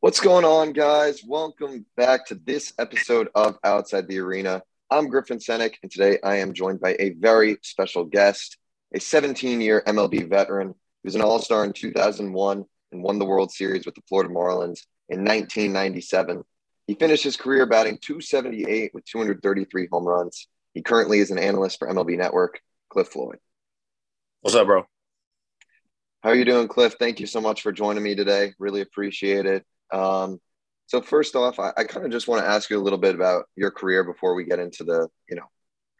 What's going on, guys? Welcome back to this episode of Outside the Arena. I'm Griffin Senek, and today I am joined by a very special guest, a 17 year MLB veteran who was an All Star in 2001 and won the World Series with the Florida Marlins in 1997. He finished his career batting 278 with 233 home runs. He currently is an analyst for MLB Network, Cliff Floyd. What's up, bro? How are you doing, Cliff? Thank you so much for joining me today. Really appreciate it. Um, so first off, I, I kind of just want to ask you a little bit about your career before we get into the you know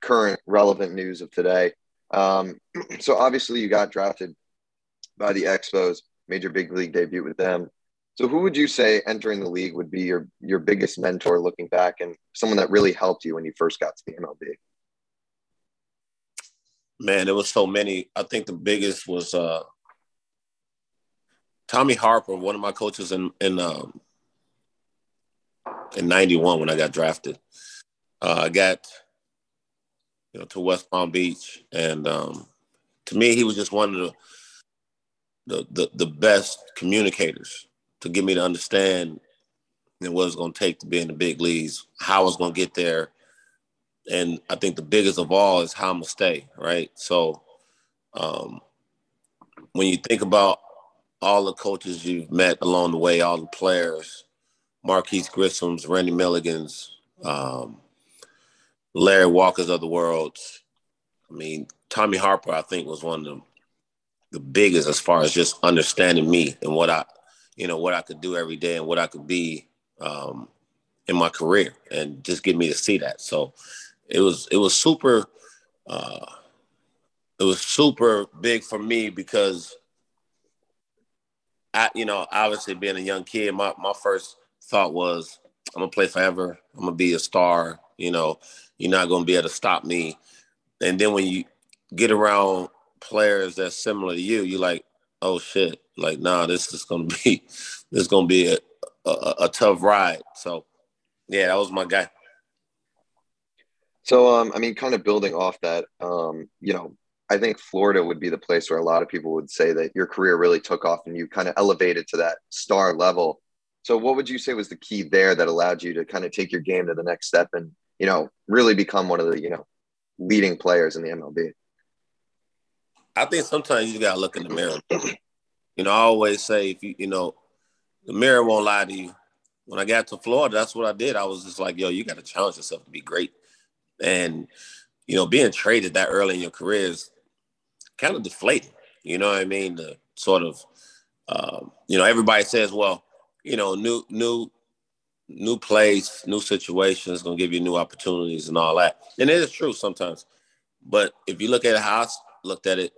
current relevant news of today. Um, so obviously, you got drafted by the Expos, made your big league debut with them. So who would you say entering the league would be your your biggest mentor looking back and someone that really helped you when you first got to the MLB? Man, there was so many. I think the biggest was uh, Tommy Harper, one of my coaches in in um, in '91 when I got drafted. Uh, I got you know to West Palm Beach, and um, to me, he was just one of the the the, the best communicators to get me to understand what it's going to take to be in the big leagues, how it's going to get there, and I think the biggest of all is how I'm gonna stay. Right, so um, when you think about all the coaches you've met along the way, all the players, Marquis Grissom's, Randy Milligan's, um, Larry Walker's of the world. I mean, Tommy Harper, I think, was one of the, the biggest as far as just understanding me and what I, you know, what I could do every day and what I could be um, in my career, and just get me to see that. So it was it was super. Uh, it was super big for me because I, you know, obviously being a young kid, my, my first thought was, I'm gonna play forever. I'm gonna be a star. You know, you're not gonna be able to stop me. And then when you get around players that's similar to you, you're like, oh shit, like nah, this is gonna be, this is gonna be a, a, a tough ride. So, yeah, that was my guy. So, um, I mean, kind of building off that, um, you know, I think Florida would be the place where a lot of people would say that your career really took off and you kind of elevated to that star level. So what would you say was the key there that allowed you to kind of take your game to the next step and, you know, really become one of the, you know, leading players in the MLB? I think sometimes you got to look in the mirror. you know, I always say if you, you know, the mirror won't lie to you. When I got to Florida, that's what I did. I was just like, yo, you got to challenge yourself to be great. And, you know, being traded that early in your career is kind of deflated. You know what I mean? The sort of, um, you know, everybody says, well, you know, new, new, new place, new situations, gonna give you new opportunities and all that. And it is true sometimes. But if you look at how I looked at it,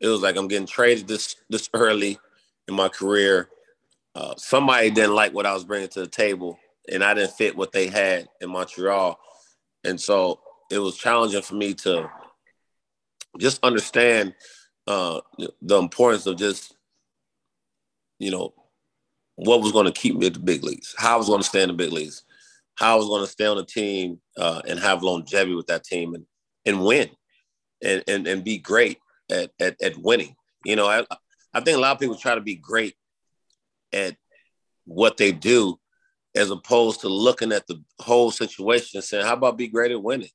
it was like I'm getting traded this this early in my career. Uh, somebody didn't like what I was bringing to the table, and I didn't fit what they had in Montreal, and so it was challenging for me to just understand uh, the importance of just, you know, what was going to keep me at the big leagues, how I was going to stay in the big leagues, how I was going to stay on the team uh, and have longevity with that team and and win, and and and be great at at, at winning. You know, I I think a lot of people try to be great at what they do, as opposed to looking at the whole situation and saying, "How about be great at winning?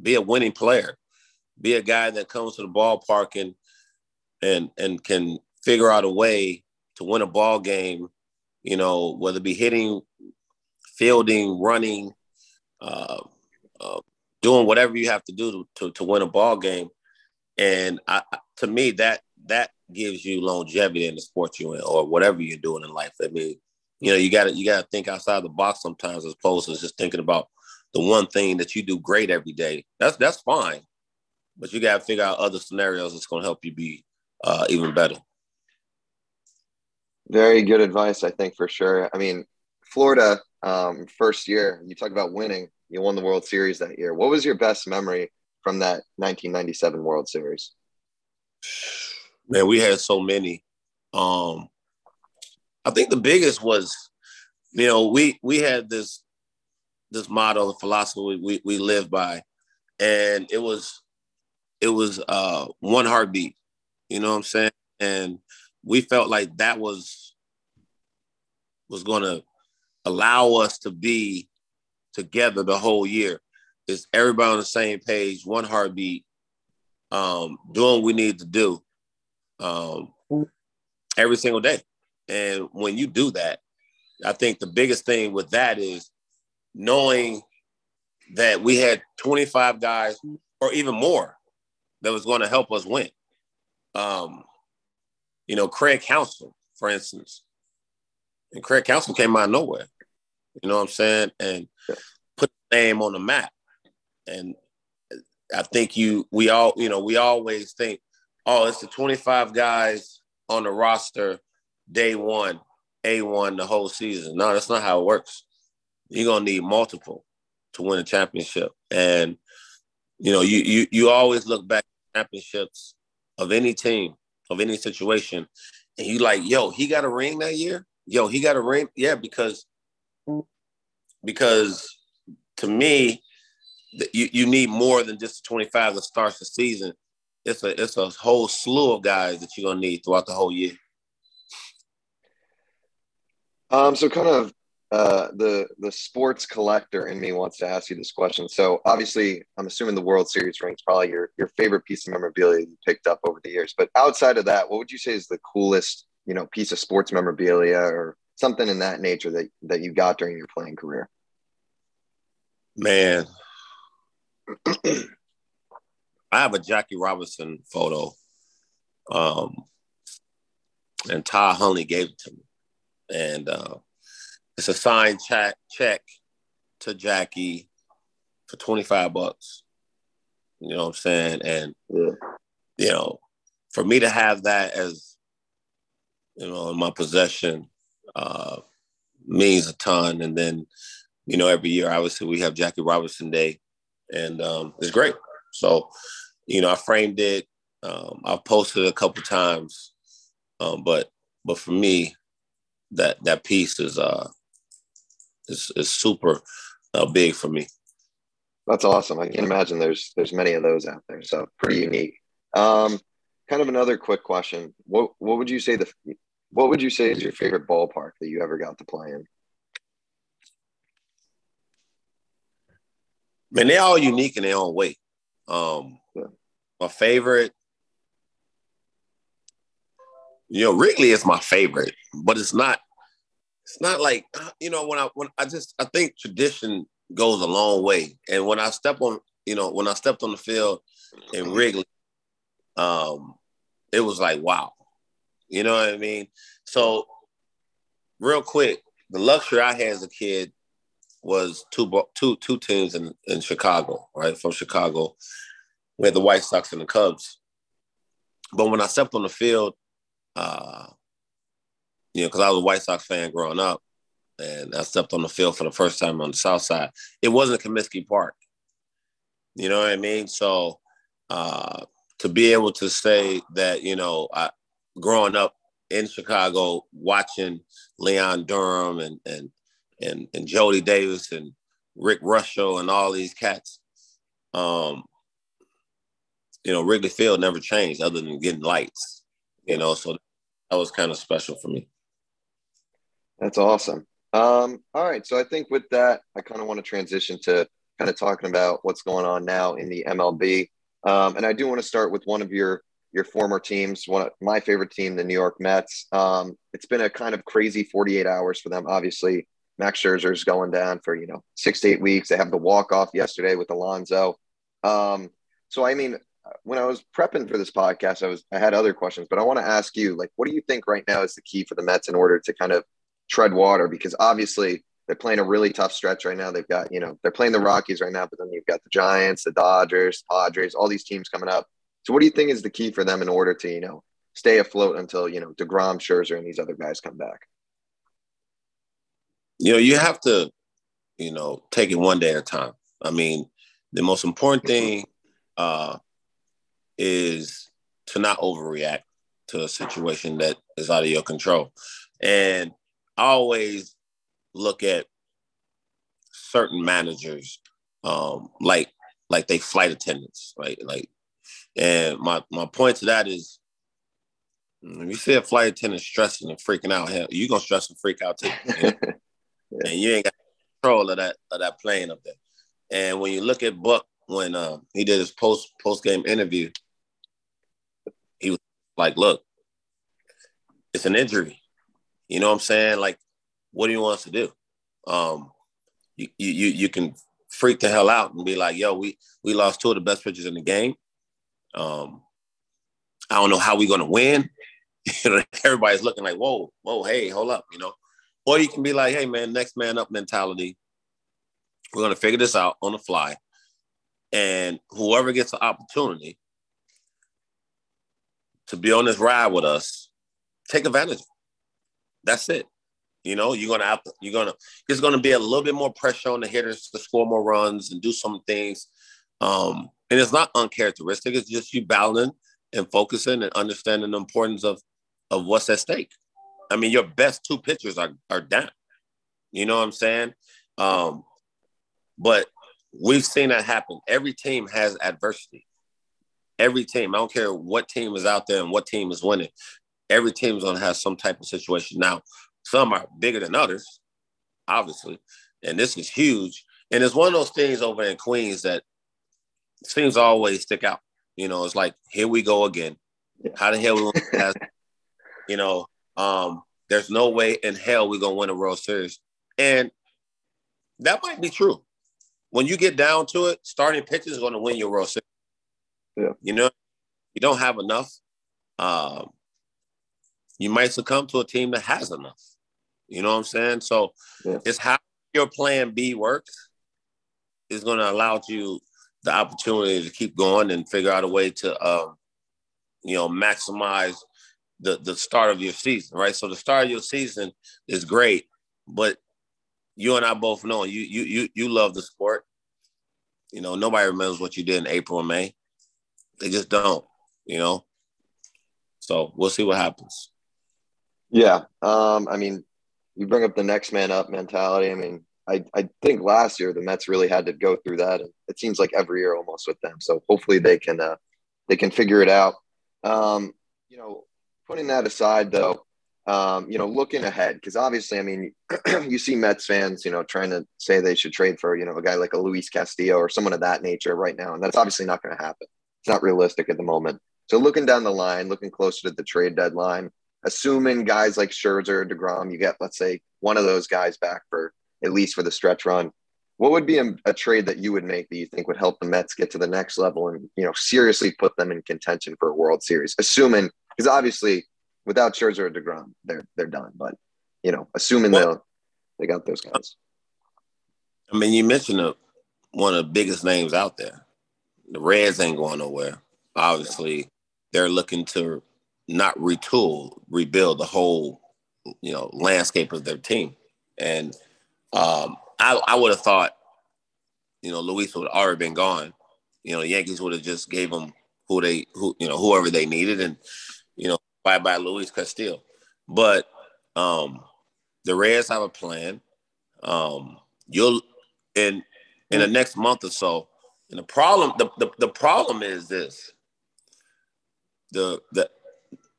Be a winning player." Be a guy that comes to the ballpark and and and can figure out a way to win a ball game. You know, whether it be hitting, fielding, running, uh, uh, doing whatever you have to do to, to, to win a ball game. And I, to me, that that gives you longevity in the sport you're in, or whatever you're doing in life. I mean, you know, you got to you got to think outside the box sometimes, as opposed to just thinking about the one thing that you do great every day. That's that's fine but you got to figure out other scenarios that's going to help you be uh, even better. Very good advice, I think for sure. I mean, Florida, um, first year, you talk about winning. You won the World Series that year. What was your best memory from that 1997 World Series? Man, we had so many. Um, I think the biggest was, you know, we we had this this motto, the philosophy we we live by, and it was it was uh, one heartbeat. You know what I'm saying? And we felt like that was was going to allow us to be together the whole year. Is everybody on the same page, one heartbeat, um, doing what we need to do um, every single day. And when you do that, I think the biggest thing with that is knowing that we had 25 guys or even more that was going to help us win. Um, you know, Craig Counsell, for instance, and Craig Counsell came out of nowhere. You know what I'm saying? And put the name on the map. And I think you, we all, you know, we always think, oh, it's the 25 guys on the roster day one, A1 the whole season. No, that's not how it works. You're gonna need multiple to win a championship. And you know, you you you always look back championships of any team, of any situation, and you like, yo, he got a ring that year? Yo, he got a ring? Yeah, because because to me, you, you need more than just the 25 that starts the season. It's a it's a whole slew of guys that you're gonna need throughout the whole year. Um, so kind of uh, the the sports collector in me wants to ask you this question. So obviously, I'm assuming the World Series ring is probably your your favorite piece of memorabilia you picked up over the years. But outside of that, what would you say is the coolest you know piece of sports memorabilia or something in that nature that that you got during your playing career? Man, I have a Jackie Robinson photo, um, and Ty Huntley gave it to me, and uh, it's a signed check check to Jackie for twenty five bucks. You know what I'm saying? And yeah. you know, for me to have that as you know in my possession uh, means a ton. And then you know, every year obviously we have Jackie Robinson Day, and um, it's great. So, you know, I framed it. Um, I've posted it a couple times, um, but but for me, that that piece is uh is is super uh, big for me. That's awesome. I can imagine there's there's many of those out there. So pretty unique. Um, kind of another quick question. What what would you say the what would you say is your favorite ballpark that you ever got to play in? Man, they're all unique in their own way. Um, yeah. My favorite, you know, Wrigley is my favorite, but it's not. It's not like you know when I when I just I think tradition goes a long way, and when I step on you know when I stepped on the field in Wrigley, um, it was like wow, you know what I mean. So, real quick, the luxury I had as a kid was two two two teams in, in Chicago, right? From Chicago, we had the White Sox and the Cubs. But when I stepped on the field, uh, you know, because I was a White Sox fan growing up, and I stepped on the field for the first time on the South Side. It wasn't Comiskey Park. You know what I mean? So uh, to be able to say that, you know, I, growing up in Chicago, watching Leon Durham and and and and Jody Davis and Rick Reuschel and all these cats. Um, you know, Wrigley Field never changed other than getting lights. You know, so that was kind of special for me. That's awesome. Um, all right, so I think with that, I kind of want to transition to kind of talking about what's going on now in the MLB. Um, and I do want to start with one of your your former teams, one of my favorite team, the New York Mets. Um, it's been a kind of crazy 48 hours for them. Obviously, Max Scherzer's going down for you know six to eight weeks. They have the walk off yesterday with Alonso. Um, so I mean, when I was prepping for this podcast, I was I had other questions, but I want to ask you, like, what do you think right now is the key for the Mets in order to kind of tread water? Because obviously they're playing a really tough stretch right now. They've got you know they're playing the Rockies right now, but then you've got the Giants, the Dodgers, Padres, all these teams coming up. So what do you think is the key for them in order to you know stay afloat until you know Degrom, Scherzer, and these other guys come back? you know, you have to, you know, take it one day at a time. I mean, the most important thing uh, is to not overreact to a situation that is out of your control. And always look at certain managers um, like like they flight attendants, right? Like, and my my point to that is If you see a flight attendant stressing and freaking out, hell, you gonna stress and freak out too. Yeah. And you ain't got control of that of that plane up there. And when you look at Buck when uh, he did his post post game interview, he was like, "Look, it's an injury. You know what I'm saying? Like, what do you want us to do? Um, you you you can freak the hell out and be like, yo, we we lost two of the best pitchers in the game. Um, I don't know how we're gonna win. Everybody's looking like, whoa, whoa, hey, hold up, you know. Or you can be like, hey man, next man up mentality. We're gonna figure this out on the fly. And whoever gets the opportunity to be on this ride with us, take advantage. That's it. You know, you're gonna have to, you're gonna it's gonna be a little bit more pressure on the hitters to score more runs and do some things. Um, and it's not uncharacteristic, it's just you balancing and focusing and understanding the importance of of what's at stake. I mean, your best two pitchers are are down. You know what I'm saying? Um, but we've seen that happen. Every team has adversity. Every team, I don't care what team is out there and what team is winning. Every team is going to have some type of situation. Now, some are bigger than others, obviously, and this is huge. And it's one of those things over in Queens that seems always stick out. You know, it's like here we go again. How the hell we gonna pass? you know, um, there's no way in hell we're gonna win a World Series. And that might be true. When you get down to it, starting pitchers is gonna win your World Series. Yeah. You know, you don't have enough. Um, you might succumb to a team that has enough. You know what I'm saying? So yeah. it's how your plan B works is going to allow you the opportunity to keep going and figure out a way to, um, you know, maximize the the start of your season, right? So the start of your season is great, but you and I both know you you you you love the sport. You know, nobody remembers what you did in April and May. They just don't, you know. So we'll see what happens. Yeah. Um, I mean, you bring up the next man up mentality. I mean, I, I think last year the Mets really had to go through that, and it seems like every year almost with them. So hopefully they can uh, they can figure it out. Um, you know, putting that aside though, um, you know, looking ahead because obviously, I mean, you see Mets fans, you know, trying to say they should trade for you know a guy like a Luis Castillo or someone of that nature right now, and that's obviously not going to happen. It's not realistic at the moment. So looking down the line, looking closer to the trade deadline, assuming guys like Scherzer or DeGrom, you get, let's say, one of those guys back for at least for the stretch run. What would be a, a, trade that you would make that you think would help the Mets get to the next level and you know seriously put them in contention for a World Series? Assuming because obviously without Scherzer or Degrom, they're they're done. But you know, assuming well, they they got those guys. I mean, you mentioned a, one of the biggest names out there. The Reds ain't going nowhere. Obviously, they're looking to not retool, rebuild the whole, you know, landscape of their team. And um, I, I would have thought, you know, Luis would have already been gone. You know, the Yankees would have just gave them who they, who you know, whoever they needed, and you know, bye bye Luis Castillo. But um, the Reds have a plan. Um, you'll in in the next month or so. And the problem, the, the, the problem is this: the the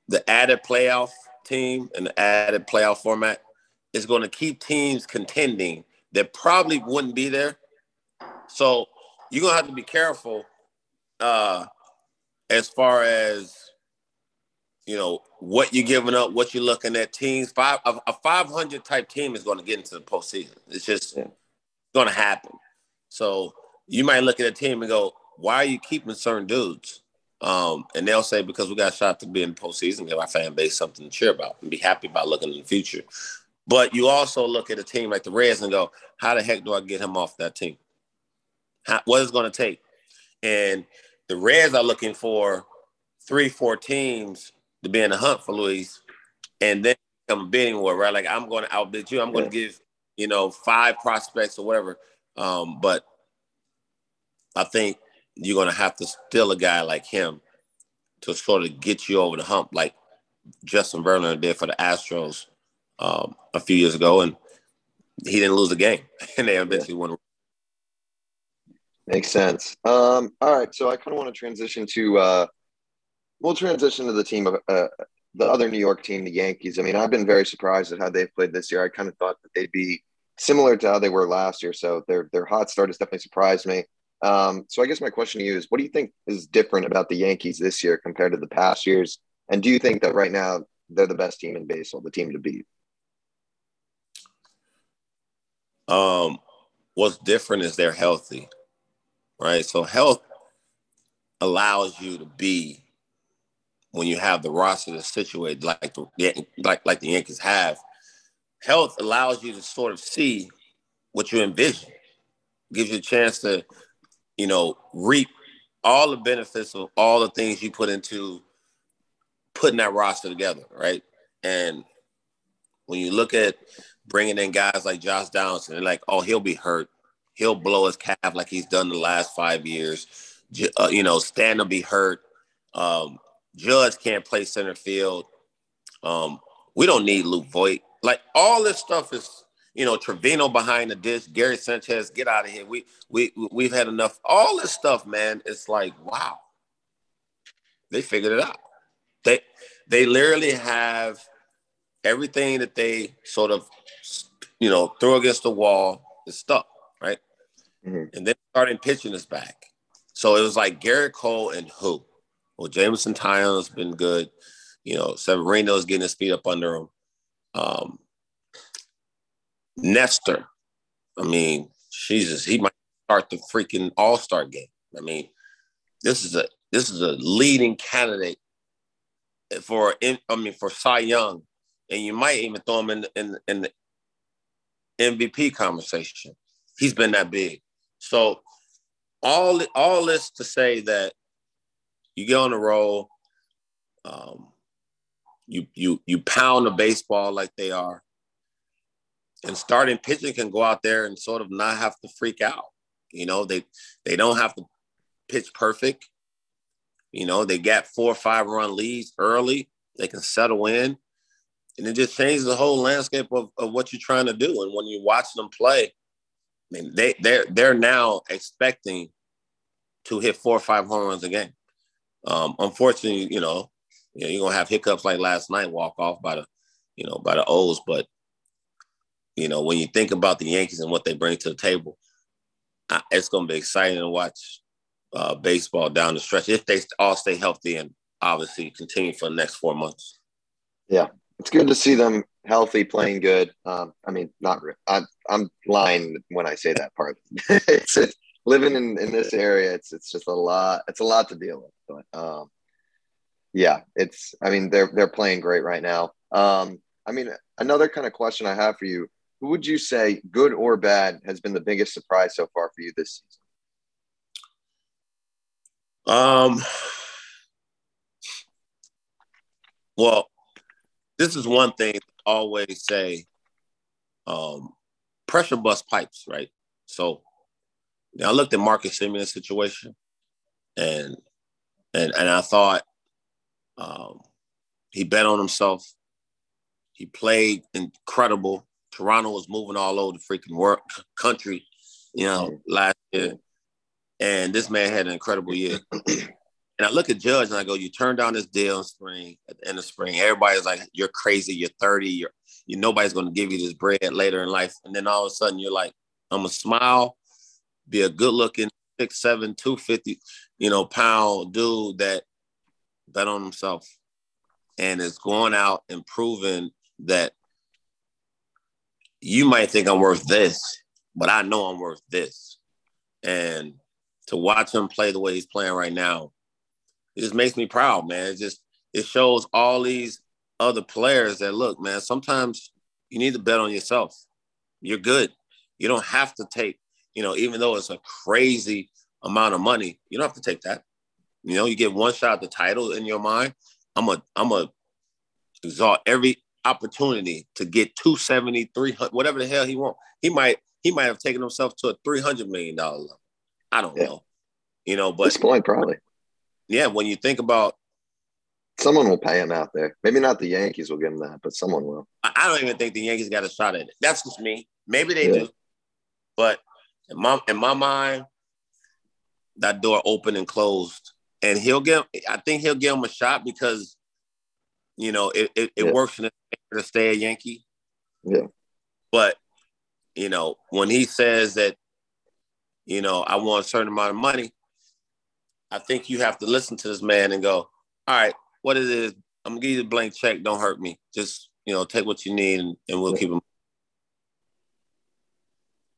the added playoff team and the added playoff format is going to keep teams contending that probably wouldn't be there. So you're gonna have to be careful uh, as far as you know what you're giving up, what you're looking at. Teams five a, a 500 type team is going to get into the postseason. It's just yeah. going to happen. So you might look at a team and go, "Why are you keeping certain dudes?" Um, and they'll say because we got shot to be in the postseason, give our fan base something to cheer about and be happy about looking in the future. But you also look at a team like the Reds and go, how the heck do I get him off that team? How, what is going to take? And the Reds are looking for three, four teams to be in the hunt for Luis, and then come bidding war, right? Like I'm going to outbid you. I'm going to give you know five prospects or whatever. Um, but I think you're going to have to steal a guy like him to sort of get you over the hump, like Justin Verlander did for the Astros um, a few years ago, and he didn't lose a game, and they eventually yeah. won. Makes sense. Um, all right, so I kind of want to transition to. Uh, we'll transition to the team of uh, the other New York team, the Yankees. I mean, I've been very surprised at how they've played this year. I kind of thought that they'd be similar to how they were last year. So their their hot start has definitely surprised me. Um, so I guess my question to you is, what do you think is different about the Yankees this year compared to the past years? And do you think that right now they're the best team in baseball, the team to beat? Um, what's different is they're healthy, right? So health allows you to be when you have the roster that's situated like the like like the Yankees have. Health allows you to sort of see what you envision, gives you a chance to, you know, reap all the benefits of all the things you put into putting that roster together, right? And when you look at bringing in guys like Josh Donaldson, and they're like, oh, he'll be hurt, he'll blow his calf like he's done the last five years. Uh, you know, Stan will be hurt. Um, Judge can't play center field. Um, we don't need Luke Voit. Like all this stuff is, you know, Trevino behind the dish, Gary Sanchez, get out of here. We we we've had enough. All this stuff, man. It's like wow, they figured it out. They they literally have everything that they sort of, you know, throw against the wall is stuck, right? Mm-hmm. And then starting pitching is back. So it was like Gerrit Cole and who? Well, Jameson Taillon's been good. You know, Severino's getting his feet up under him. Um, Nestor, I mean, Jesus, he might start the freaking All Star game. I mean, this is a this is a leading candidate for I mean for Cy Young, and you might even throw him in in in the MVP conversation. He's been that big. So all all this to say that you get on the roll, um, you you you pound the baseball like they are, and starting pitching can go out there and sort of not have to freak out. You know, they they don't have to pitch perfect. You know, they get four or five run leads early. They can settle in. And it just changes the whole landscape of, of what you're trying to do. And when you watch them play, I mean, they they're they're now expecting to hit four or five home runs a game. Um, unfortunately, you know, you know, you're gonna have hiccups like last night, walk off by the, you know, by the O's. But you know, when you think about the Yankees and what they bring to the table, it's gonna be exciting to watch uh, baseball down the stretch if they all stay healthy and obviously continue for the next four months. Yeah, it's good to see them healthy, playing good. Um, I mean, not really. I'm, lying when I say that part. it's living in, in this area. It's it's just a lot. It's a lot to deal with. But um, yeah, it's. I mean, they're they're playing great right now. Um, I mean, another kind of question I have for you: Who would you say, good or bad, has been the biggest surprise so far for you this season? Um. Well, this is one thing I always say. Um, pressure bust pipes, right? So, I looked at Marcus Semien's situation, and and and I thought um, he bet on himself. He played incredible. Toronto was moving all over the freaking work country, you know, last year, and this man had an incredible year. And I look at Judge and I go, "You turned down this deal in spring. At the end of spring, everybody's like, you're crazy. You're 30. You're, you nobody's going to give you this bread later in life." And then all of a sudden, you're like, "I'm gonna smile, be a good looking six seven, two fifty, you know, pound dude that bet on himself and is going out and proving that you might think I'm worth this, but I know I'm worth this. And to watch him play the way he's playing right now, it just makes me proud, man. It just it shows all these other players that look, man, sometimes you need to bet on yourself. You're good. You don't have to take, you know, even though it's a crazy amount of money, you don't have to take that. You know, you get one shot at the title in your mind. I'm a I'm a exalt every opportunity to get 270, 300, whatever the hell he want. He might he might have taken himself to a 300 million dollar level. I don't yeah. know. You know, but this point probably. Yeah, when you think about someone will pay him out there. Maybe not the Yankees will give him that, but someone will. I don't even think the Yankees got a shot at it. That's just me. Maybe they yeah. do. But in my in my mind, that door open and closed. And he'll give I think he'll give him a shot because you know, it, it, it yeah. works in to stay a Yankee. Yeah. But, you know, when he says that, you know, I want a certain amount of money, I think you have to listen to this man and go, all right, what it is, I'm gonna give you the blank check. Don't hurt me. Just, you know, take what you need and, and we'll yeah. keep him.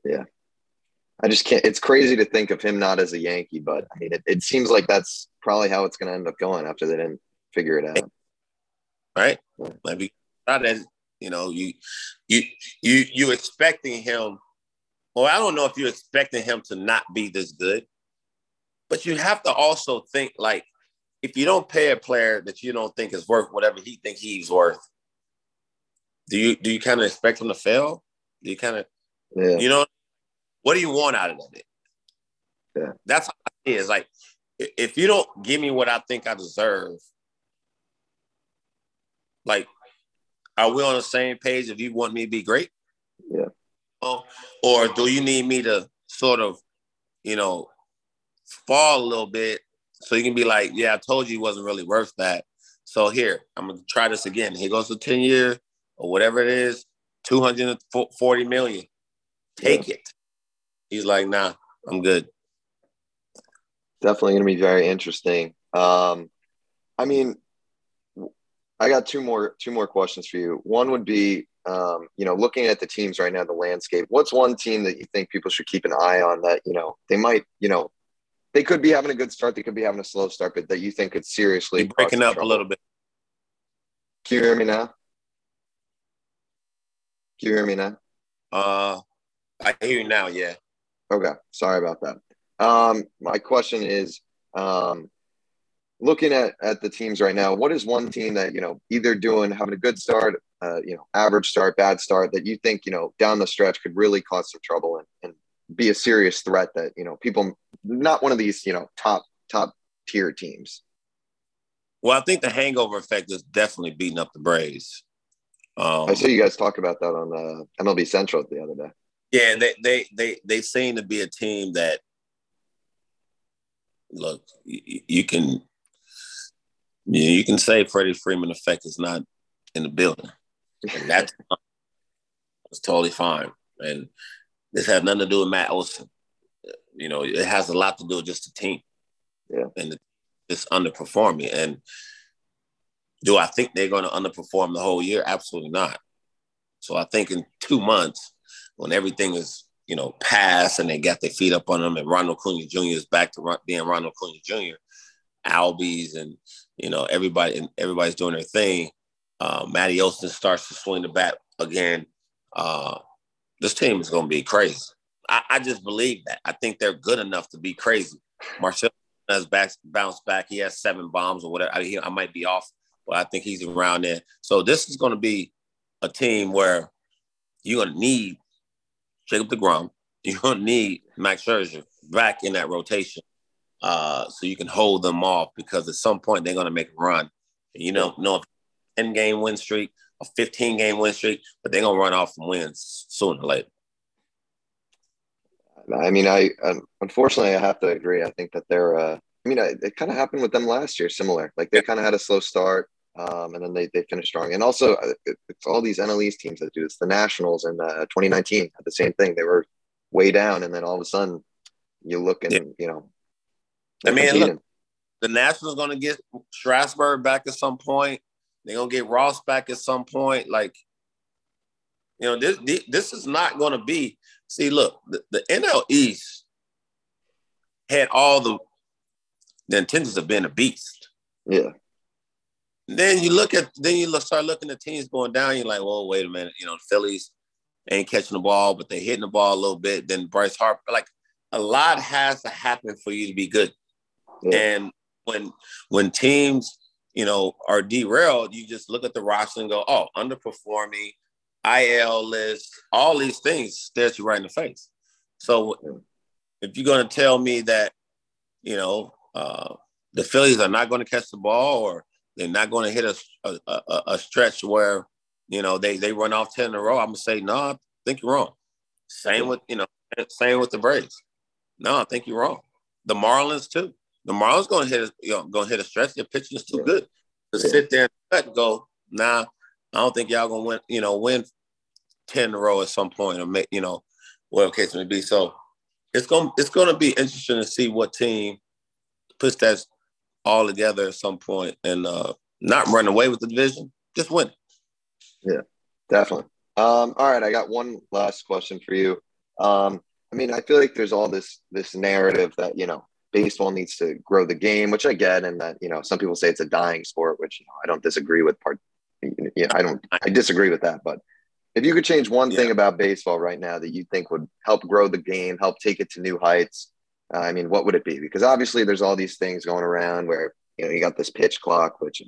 Yeah. I just can't. It's crazy to think of him not as a Yankee, but I mean, it, it seems like that's probably how it's going to end up going after they didn't figure it out. Right? Maybe not as you know, you you you you expecting him. Well, I don't know if you're expecting him to not be this good, but you have to also think like if you don't pay a player that you don't think is worth whatever he think he's worth, do you do you kind of expect him to fail? Do you kind of, yeah. you know, what do you want out of it? Yeah. That's how it is. Like, if you don't give me what I think I deserve, like, are we on the same page if you want me to be great? Yeah. Oh, or do you need me to sort of, you know, fall a little bit so you can be like, yeah, I told you it wasn't really worth that. So here, I'm gonna try this again. Here goes the 10 year or whatever it is, 240 million. Take yeah. it. He's like, nah, I'm good. Definitely going to be very interesting. Um, I mean, I got two more two more questions for you. One would be, um, you know, looking at the teams right now, the landscape. What's one team that you think people should keep an eye on that you know they might, you know, they could be having a good start, they could be having a slow start, but that you think could seriously You're breaking up trouble. a little bit. Can you hear me now? Can you hear me now? Uh, I hear you now. Yeah. Okay, sorry about that. Um, my question is, um, looking at at the teams right now, what is one team that you know either doing having a good start, uh, you know, average start, bad start that you think you know down the stretch could really cause some trouble and, and be a serious threat that you know people not one of these you know top top tier teams. Well, I think the hangover effect is definitely beating up the Braves. Um, I saw you guys talk about that on uh, MLB Central the other day. Yeah, they they they they seem to be a team that look you, you can you, you can say Freddie Freeman effect is not in the building. And that's it's totally fine. And this has nothing to do with Matt Olson. You know, it has a lot to do with just the team. Yeah. And it's underperforming. And do I think they're going to underperform the whole year? Absolutely not. So I think in two months, when everything is you know past and they got their feet up on them, and Ronald Acuna Jr. is back to being Ronald Acuna Jr. Albies and you know everybody and everybody's doing their thing. Uh, Matty Olson starts to swing the bat again. Uh, this team is going to be crazy. I, I, just believe that. I think they're good enough to be crazy. Marcell has back, bounced back. He has seven bombs or whatever. I, I might be off, but I think he's around there. So this is going to be a team where you're going to need Jacob DeGrom. You're going to need Max Scherzer back in that rotation uh, so you can hold them off because at some point they're going to make a run. And you don't know if 10 game win streak, a 15 game win streak, but they're going to run off some wins sooner or later. I mean, I unfortunately I have to agree. I think that they're. Uh, I mean, I, it kind of happened with them last year, similar. Like they kind of had a slow start, um, and then they, they finished strong. And also, uh, it's all these NL East teams that do this. The Nationals in uh, 2019 had the same thing. They were way down, and then all of a sudden, you look and yeah. you know. I mean, look, the Nationals going to get Strasburg back at some point. They're going to get Ross back at some point. Like, you know, this this is not going to be. See, look, the, the NL East had all the the intentions of being a beast. Yeah. Then you look at then you start looking at teams going down. You're like, well, wait a minute. You know, the Phillies ain't catching the ball, but they're hitting the ball a little bit. Then Bryce Harper, like a lot has to happen for you to be good. Yeah. And when when teams, you know, are derailed, you just look at the roster and go, oh, underperforming, IL list, all these things stares you right in the face. So if you're going to tell me that, you know, uh, the Phillies are not going to catch the ball or they're not going to hit a, a, a, stretch where, you know, they, they run off 10 in a row. I'm going to say, no, I think you're wrong. Same with, you know, same with the Braves. No, I think you're wrong. The Marlins too. The Marlins going to hit, you know, going to hit a stretch. Their pitching is too good to sit there and go, Nah, I don't think y'all gonna win. You know, win ten in a row at some point, or make you know, whatever case may be. So it's gonna it's gonna be interesting to see what team puts that all together at some point and uh, not run away with the division, just win. Yeah, definitely. Um, all right, I got one last question for you. Um, I mean, I feel like there's all this this narrative that you know baseball needs to grow the game, which I get, and that you know some people say it's a dying sport, which you know, I don't disagree with. Part, you know, I don't, I disagree with that. But if you could change one yeah. thing about baseball right now that you think would help grow the game, help take it to new heights, uh, I mean, what would it be? Because obviously, there's all these things going around where you know you got this pitch clock, which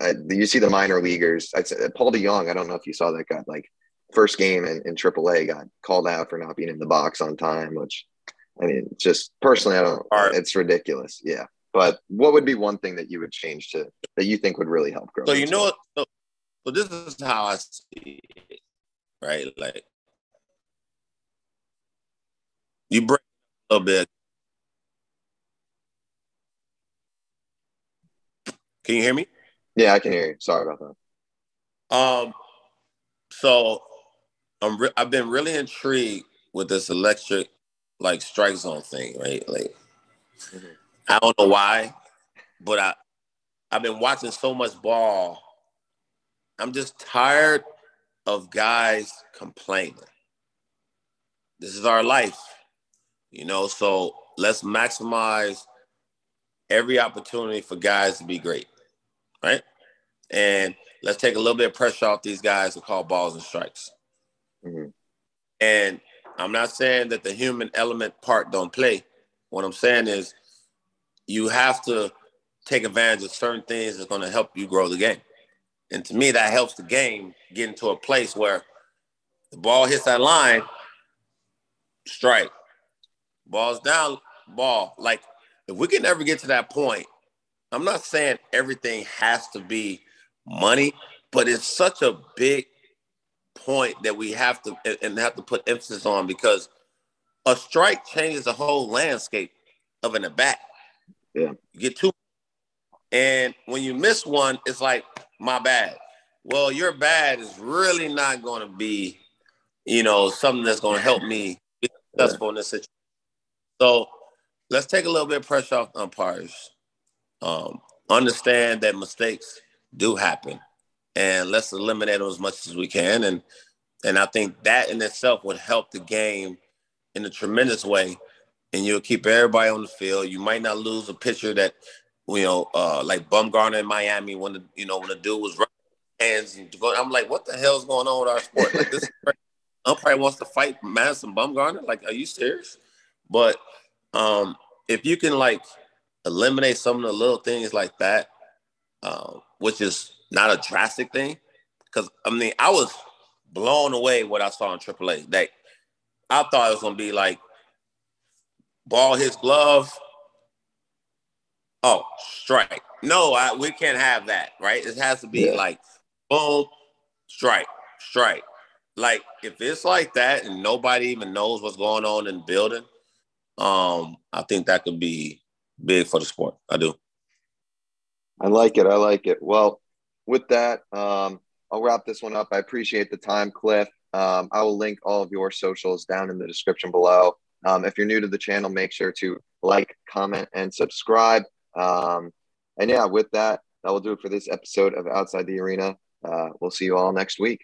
uh, you see the minor leaguers. I'd say Paul DeJong. I don't know if you saw that guy. Like first game in, in AAA got called out for not being in the box on time, which I mean, just personally, I don't. It's ridiculous. Yeah. But what would be one thing that you would change to that you think would really help grow? So you know, so, so this is how I see it, right? Like you break a little bit. Can you hear me? Yeah, I can hear you. Sorry about that. Um, so I'm re- I've been really intrigued with this electric like strike zone thing, right? Like mm-hmm. I don't know why, but I I've been watching so much ball. I'm just tired of guys complaining. This is our life, you know. So let's maximize every opportunity for guys to be great, right? And let's take a little bit of pressure off these guys to call balls and strikes. Mm-hmm. And I'm not saying that the human element part don't play. What I'm saying is you have to take advantage of certain things that's going to help you grow the game. And to me, that helps the game get into a place where the ball hits that line, strike. Ball's down, ball. Like if we can ever get to that point, I'm not saying everything has to be money, but it's such a big point that we have to and have to put emphasis on because a strike changes the whole landscape of an at bat. Yeah. You get two. And when you miss one, it's like, my bad. Well, your bad is really not going to be, you know, something that's going to help me be successful yeah. in this situation. So let's take a little bit of pressure off umpires. Um, understand that mistakes do happen and let's eliminate them as much as we can. And and I think that in itself would help the game in a tremendous way. And you'll keep everybody on the field. You might not lose a pitcher that you know, uh, like Bumgarner in Miami when the you know when the dude was running hands and going. I'm like, what the hell's going on with our sport? Like this umpire wants to fight Madison Bumgarner. Like, are you serious? But um, if you can like eliminate some of the little things like that, uh, which is not a drastic thing. Because I mean, I was blown away what I saw in AAA. That I thought it was gonna be like ball his glove. Oh, strike. No, I, we can't have that, right? It has to be yeah. like boom, strike, strike. Like if it's like that and nobody even knows what's going on in the building, um, I think that could be big for the sport. I do. I like it. I like it. Well, with that, um, I'll wrap this one up. I appreciate the time, Cliff. Um, I will link all of your socials down in the description below. Um, if you're new to the channel, make sure to like, comment, and subscribe. Um, and yeah, with that, that will do it for this episode of Outside the Arena. Uh, we'll see you all next week.